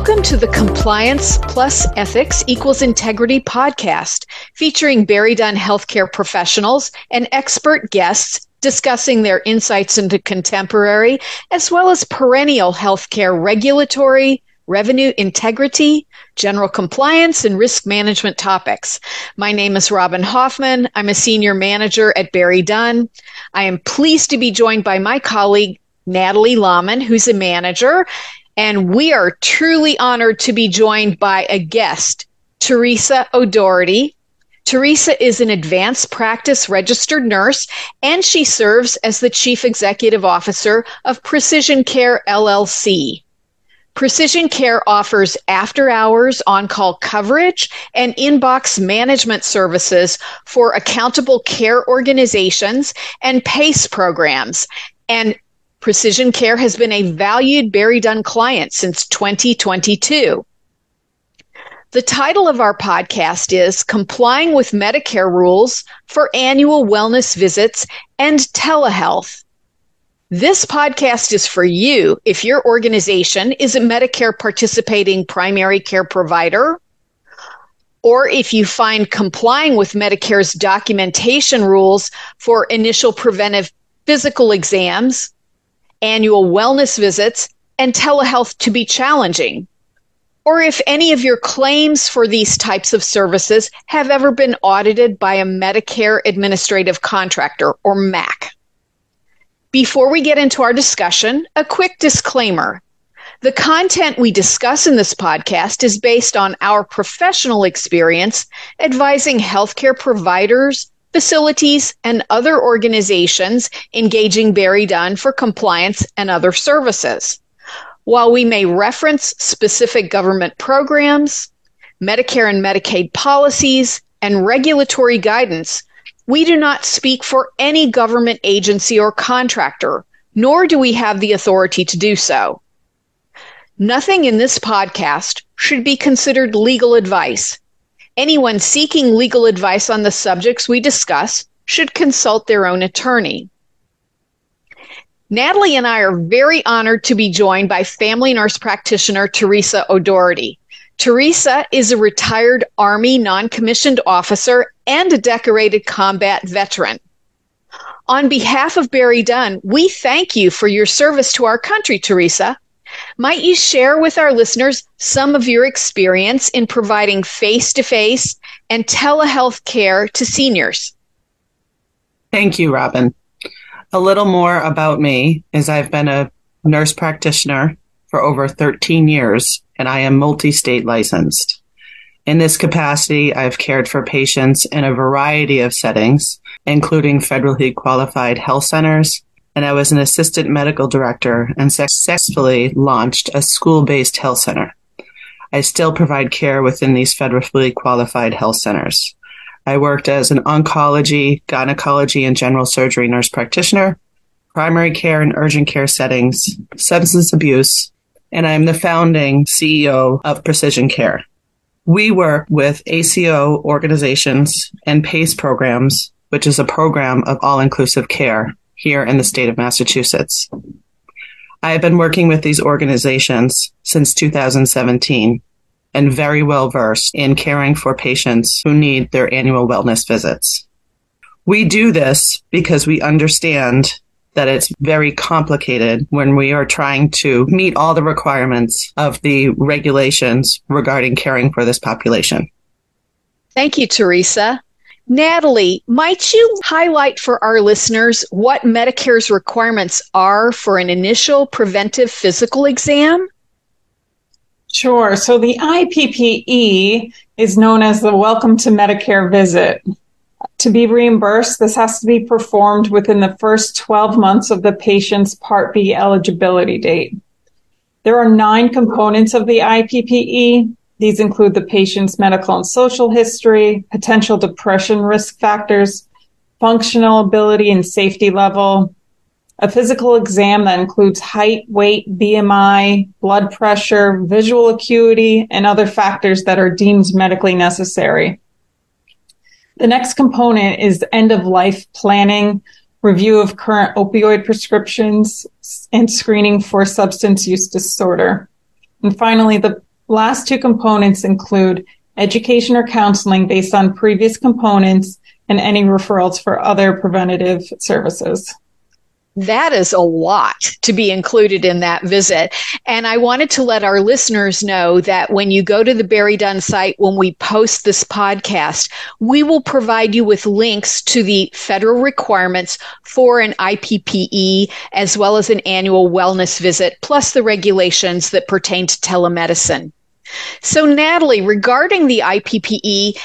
Welcome to the Compliance Plus Ethics Equals Integrity podcast, featuring BerryDunn healthcare professionals and expert guests discussing their insights into contemporary as well as perennial healthcare regulatory, revenue integrity, general compliance, and risk management topics. My name is Robyn Hoffmann. I'm a senior manager at BerryDunn. I am pleased to be joined by my colleague, Natalie Laaman, who's a manager. And we are truly honored to be joined by a guest, Theresa O'Doherty. Theresa is an advanced practice registered nurse, and she serves as the chief executive officer of Precision Care LLC. Precision Care offers after hours on call coverage and inbox management services for accountable care organizations and PACE programs. And Precision Care has been a valued BerryDunn client since 2022. The title of our podcast is Complying with Medicare Rules for Annual Wellness Visits and Telehealth. This podcast is for you if your organization is a Medicare participating primary care provider, or if you find complying with Medicare's documentation rules for initial preventive physical exams, annual wellness visits, and telehealth to be challenging, or if any of your claims for these types of services have ever been audited by a Medicare Administrative Contractor or MAC. Before we get into our discussion, a quick disclaimer. The content we discuss in this podcast is based on our professional experience advising healthcare providers, facilities, and other organizations engaging BerryDunn for compliance and other services. While we may reference specific government programs, Medicare and Medicaid policies, and regulatory guidance, we do not speak for any government agency or contractor, nor do we have the authority to do so. Nothing in this podcast should be considered legal advice. Anyone seeking legal advice on the subjects we discuss should consult their own attorney. Natalie and I are very honored to be joined by family nurse practitioner Theresa O'Doherty. Theresa is a retired Army non commissioned officer and a decorated combat veteran. On behalf of BerryDunn, we thank you for your service to our country, Theresa. Might you share with our listeners some of your experience in providing face to face and telehealth care to seniors? Thank you, Robyn. A little more about me is I've been a nurse practitioner for over 13 years and I am multi state licensed. In this capacity, I've cared for patients in a variety of settings, including federally qualified health centers, and I was an assistant medical director and successfully launched a school based health center. I still provide care within these federally qualified health centers. I worked as an oncology, gynecology, and general surgery nurse practitioner, primary care and urgent care settings, substance abuse, and I'm the founding CEO of Precision Care. We work with ACO organizations and PACE programs, which is a program of all inclusive care here in the state of Massachusetts. I have been working with these organizations since 2017 and very well versed in caring for patients who need their annual wellness visits. We do this because we understand that it's very complicated when we are trying to meet all the requirements of the regulations regarding caring for this population. Thank you, Theresa. Natalie, might you highlight for our listeners what Medicare's requirements are for an initial preventive physical exam? Sure. So the IPPE is known as the Welcome to Medicare visit. To be reimbursed, this has to be performed within the first 12 months of the patient's Part B eligibility date. There are nine components of the IPPE. These include the patient's medical and social history, potential depression risk factors, functional ability and safety level, a physical exam that includes height, weight, BMI, blood pressure, visual acuity, and other factors that are deemed medically necessary. The next component is end of life planning, review of current opioid prescriptions, and screening for substance use disorder. And finally, the last two components include education or counseling based on previous components and any referrals for other preventative services. That is a lot to be included in that visit. And I wanted to let our listeners know that when you go to the BerryDunn site, when we post this podcast, we will provide you with links to the federal requirements for an IPPE as well as an annual wellness visit, plus the regulations that pertain to telemedicine. So, Natalie, regarding the IPPE,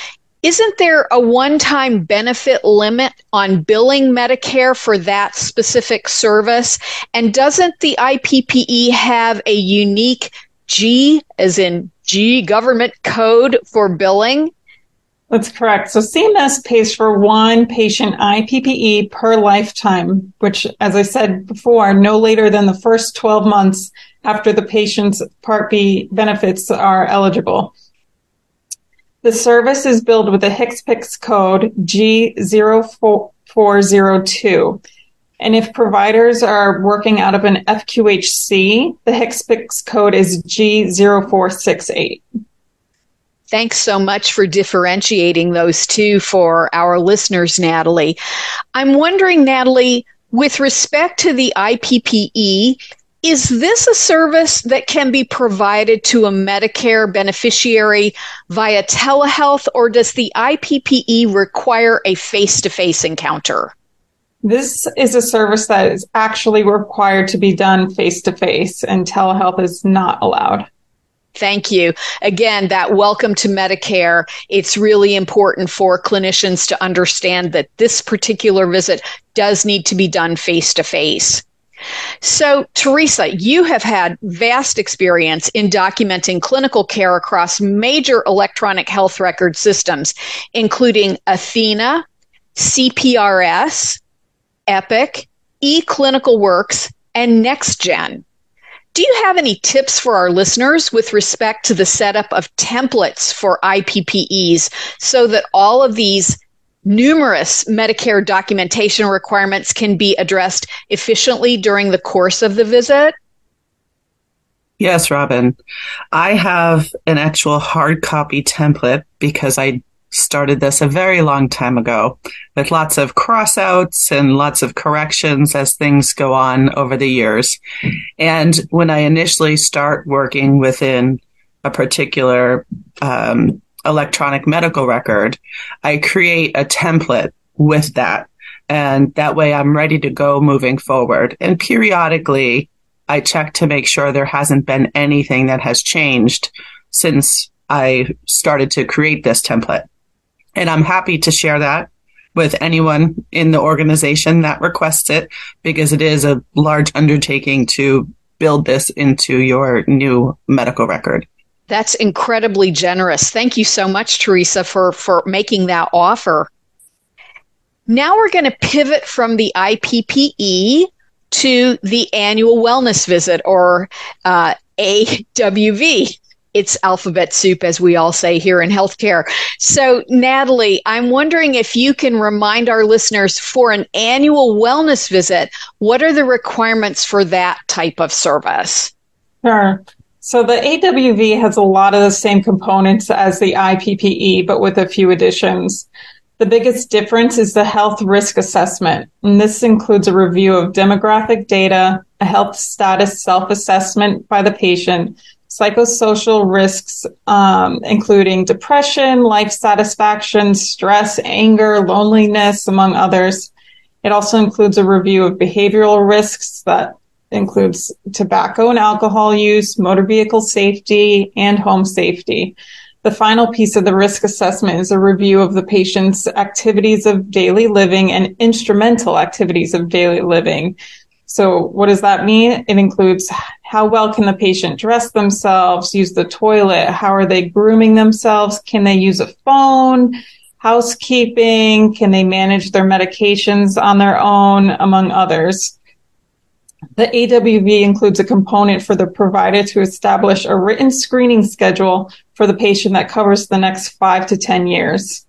isn't there a one time benefit limit on billing Medicare for that specific service? And doesn't the IPPE have a unique G, as in G government code for billing? That's correct. So CMS pays for one patient IPPE per lifetime, which, as I said before, no later than the first 12 months after the patient's Part B benefits are eligible. The service is billed with a HCPCS code G0402. And if providers are working out of an FQHC, the HCPCS code is G0468. Thanks so much for differentiating those two for our listeners, Natalie. I'm wondering, Natalie, with respect to the IPPE, is this a service that can be provided to a Medicare beneficiary via telehealth, or does the IPPE require a face to face encounter? This is a service that is actually required to be done face to face, and telehealth is not allowed. Thank you. Again, that welcome to Medicare. It's really important for clinicians to understand that this particular visit does need to be done face to face. So, Theresa, you have had vast experience in documenting clinical care across major electronic health record systems, including Athena, CPRS, Epic, eClinicalWorks, and NextGen. Do you have any tips for our listeners with respect to the setup of templates for IPPEs so that all of these numerous Medicare documentation requirements can be addressed efficiently during the course of the visit? Yes, Robyn. I have an actual hard copy template because I started this a very long time ago with lots of crossouts and lots of corrections as things go on over the years. And when I initially start working within a particular um, electronic medical record, I create a template with that. And that way I'm ready to go moving forward. And periodically I check to make sure there hasn't been anything that has changed since I started to create this template. And I'm happy to share that with anyone in the organization that requests it because it is a large undertaking to build this into your new medical record. That's incredibly generous. Thank you so much, Theresa, for, for making that offer. Now we're going to pivot from the IPPE to the annual wellness visit or uh, AWV. It's alphabet soup, as we all say here in healthcare. So, Natalie, I'm wondering if you can remind our listeners for an annual wellness visit, what are the requirements for that type of service? Sure. So the AWV has a lot of the same components as the IPPE, but with a few additions. The biggest difference is the health risk assessment. And this includes a review of demographic data, a health status self assessment by the patient, psychosocial risks, um, including depression, life satisfaction, stress, anger, loneliness, among others. It also includes a review of behavioral risks that includes tobacco and alcohol use, motor vehicle safety, and home safety. The final piece of the risk assessment is a review of the patient's activities of daily living and instrumental activities of daily living. So what does that mean? It includes how well can the patient dress themselves, use the toilet, how are they grooming themselves, can they use a phone, housekeeping, can they manage their medications on their own, among others. The AWV includes a component for the provider to establish a written screening schedule for the patient that covers the next five to 10 years.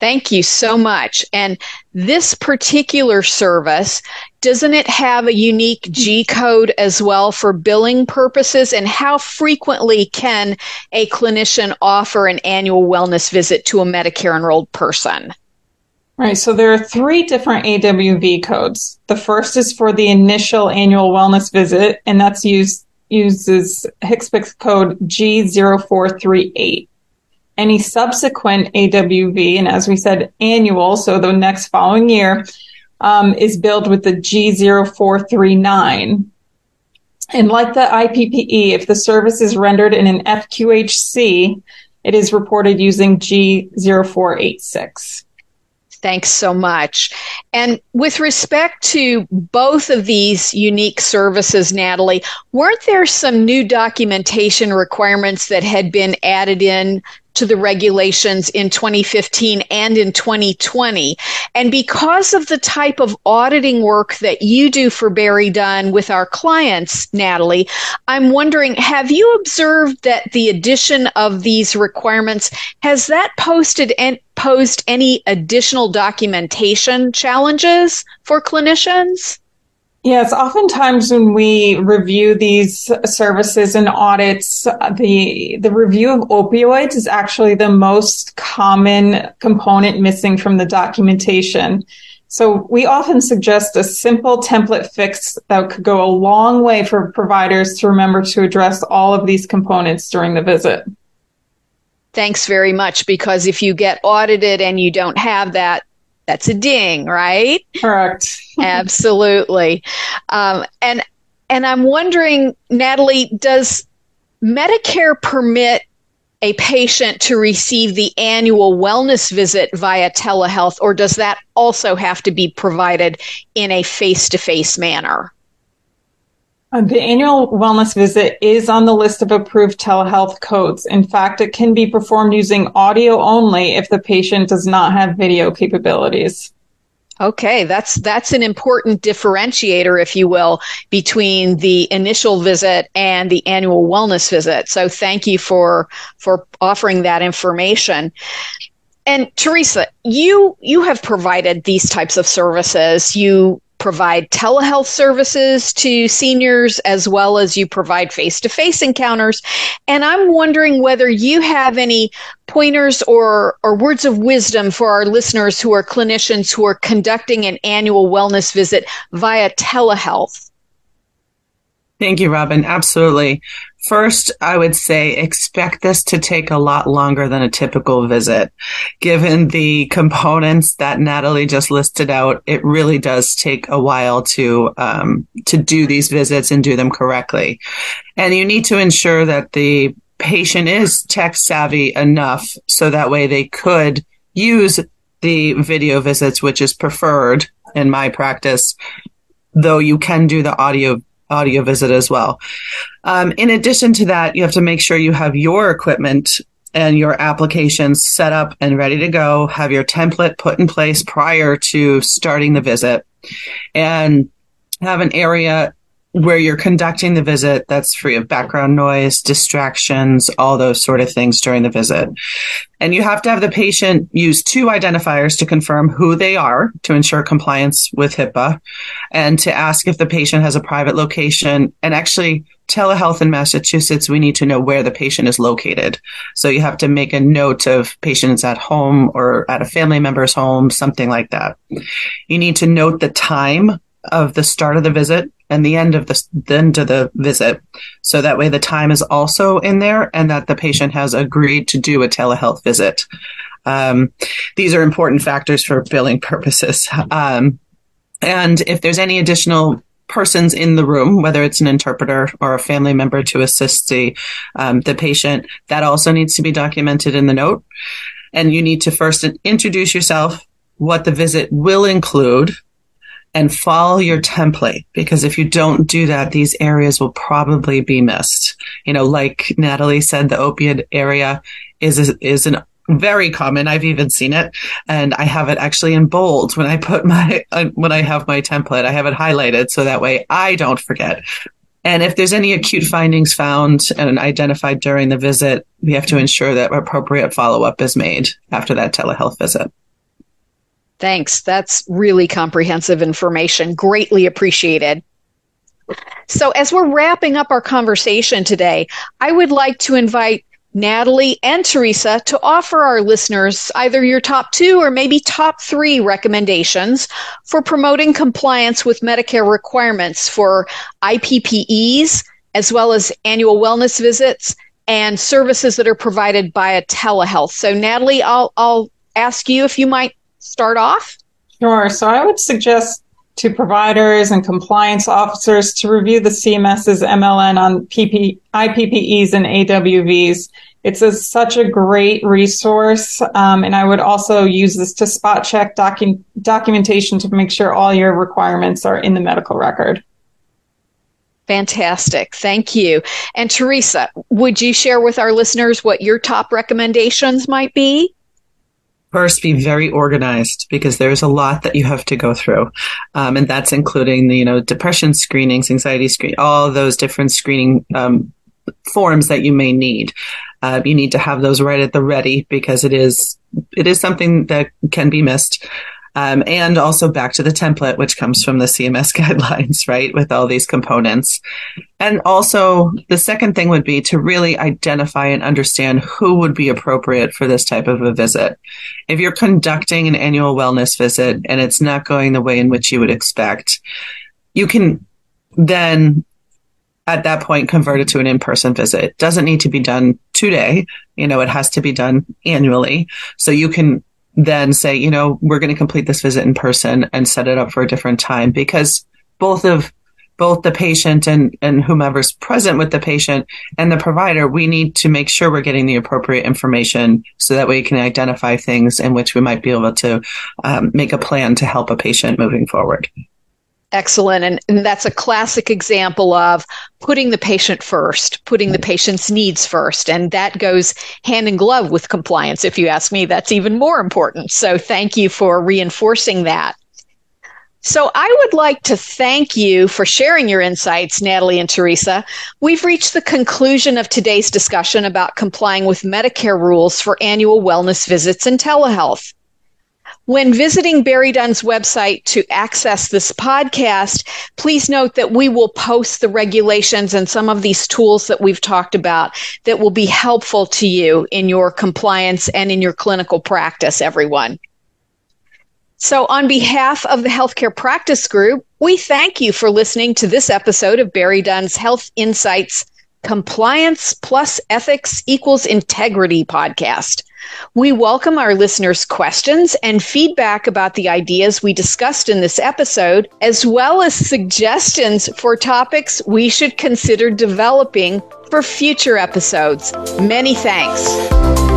Thank you so much. And this particular service, doesn't it have a unique G code as well for billing purposes? And how frequently can a clinician offer an annual wellness visit to a Medicare enrolled person? Right. So there are three different AWV codes. The first is for the initial annual wellness visit, and that's used uses HCPCS code G0438 any subsequent AWV, and as we said, annual, so the next following year, um, is billed with the G0439. And like the IPPE, if the service is rendered in an FQHC, it is reported using G0486. Thanks so much. And with respect to both of these unique services, Natalie, weren't there some new documentation requirements that had been added in to the regulations in 2015 and in 2020. And because of the type of auditing work that you do for BerryDunn with our clients, Natalie, I'm wondering have you observed that the addition of these requirements has that posted and posed any additional documentation challenges for clinicians? Yes, oftentimes when we review these services and audits, uh, the the review of opioids is actually the most common component missing from the documentation. So we often suggest a simple template fix that could go a long way for providers to remember to address all of these components during the visit. Thanks very much because if you get audited and you don't have that, that's a ding, right? Correct. Absolutely. Um, and and I'm wondering, Natalie, does Medicare permit a patient to receive the annual wellness visit via telehealth, or does that also have to be provided in a face to face manner? The annual wellness visit is on the list of approved telehealth codes. In fact, it can be performed using audio only if the patient does not have video capabilities. Okay, that's that's an important differentiator, if you will, between the initial visit and the annual wellness visit. So thank you for for offering that information. And Theresa, you you have provided these types of services. You provide telehealth services to seniors as well as you provide face to face encounters. And I'm wondering whether you have any pointers or, or words of wisdom for our listeners who are clinicians who are conducting an annual wellness visit via telehealth. Thank you, Robyn. Absolutely. First, I would say expect this to take a lot longer than a typical visit. Given the components that Natalie just listed out, it really does take a while to um, to do these visits and do them correctly. And you need to ensure that the patient is tech savvy enough so that way they could use the video visits, which is preferred in my practice, though you can do the audio audio visit as well. Um, in addition to that, you have to make sure you have your equipment and your applications set up and ready to go, have your template put in place prior to starting the visit, and have an area where you're conducting the visit that's free of background noise, distractions, all those sort of things during the visit. And you have to have the patient use two identifiers to confirm who they are to ensure compliance with HIPAA and to ask if the patient has a private location. And actually, telehealth in Massachusetts, we need to know where the patient is located. So you have to make a note of patients at home or at a family member's home, something like that. You need to note the time of the start of the visit and the end of the, the end of the visit. So that way the time is also in there and that the patient has agreed to do a telehealth visit. Um, these are important factors for billing purposes. Um, and if there's any additional persons in the room, whether it's an interpreter or a family member to assist the um, the patient, that also needs to be documented in the note. And you need to first introduce yourself, what the visit will include, and follow your template because if you don't do that, these areas will probably be missed. You know, like Natalie said, the opioid area is is an very common. I've even seen it, and I have it actually in bold when I put my uh, when I have my template. I have it highlighted so that way I don't forget. And if there's any acute findings found and identified during the visit, we have to ensure that appropriate follow up is made after that telehealth visit. Thanks. That's really comprehensive information. Greatly appreciated. So, as we're wrapping up our conversation today, I would like to invite Natalie and Theresa to offer our listeners either your top two or maybe top three recommendations for promoting compliance with Medicare requirements for IPPEs, as well as annual wellness visits and services that are provided by a telehealth. So, Natalie, I'll, I'll ask you if you might start off. Sure. So, I would suggest to providers and compliance officers to review the CMS's MLN on PP, IPPEs and AWVs. It's a, such a great resource. Um, and I would also use this to spot check docu- documentation to make sure all your requirements are in the medical record. Fantastic. Thank you. And Theresa, would you share with our listeners what your top recommendations might be? First, be very organized because there's a lot that you have to go through. Um, and that's including the, you know, depression screenings, anxiety screen, all those different screening um, forms that you may need. Uh, you need to have those right at the ready because it is it is something that can be missed. Um, and also back to the template, which comes from the CMS guidelines, right, with all these components. And also, the second thing would be to really identify and understand who would be appropriate for this type of a visit. If you're conducting an annual wellness visit and it's not going the way in which you would expect, you can then at that point convert it to an in-person visit. It doesn't need to be done today. You know, it has to be done annually. So you can then say, you know, we're going to complete this visit in person and set it up for a different time because both of both the patient and, and whomever's present with the patient and the provider, we need to make sure we're getting the appropriate information so that we can identify things in which we might be able to um, make a plan to help a patient moving forward. Excellent. And, and, that's a classic example of putting the patient first, putting the mm. patient's needs first. And that goes hand in glove with compliance. If you ask me, that's even more important. So thank you for reinforcing that. So I would like to thank you for sharing your insights, Natalie and Theresa. We've reached the conclusion of today's discussion about complying with Medicare rules for annual wellness visits and telehealth. When visiting BerryDunn's website to access this podcast, please note that we will post the regulations and some of these tools that we've talked about that will be helpful to you in your compliance and in your clinical practice, everyone. So, on behalf of the Healthcare Practice Group, we thank you for listening to this episode of BerryDunn's Health Insights Compliance plus Ethics equals Integrity podcast. We welcome our listeners' questions and feedback about the ideas we discussed in this episode, as well as suggestions for topics we should consider developing for future episodes. Many thanks.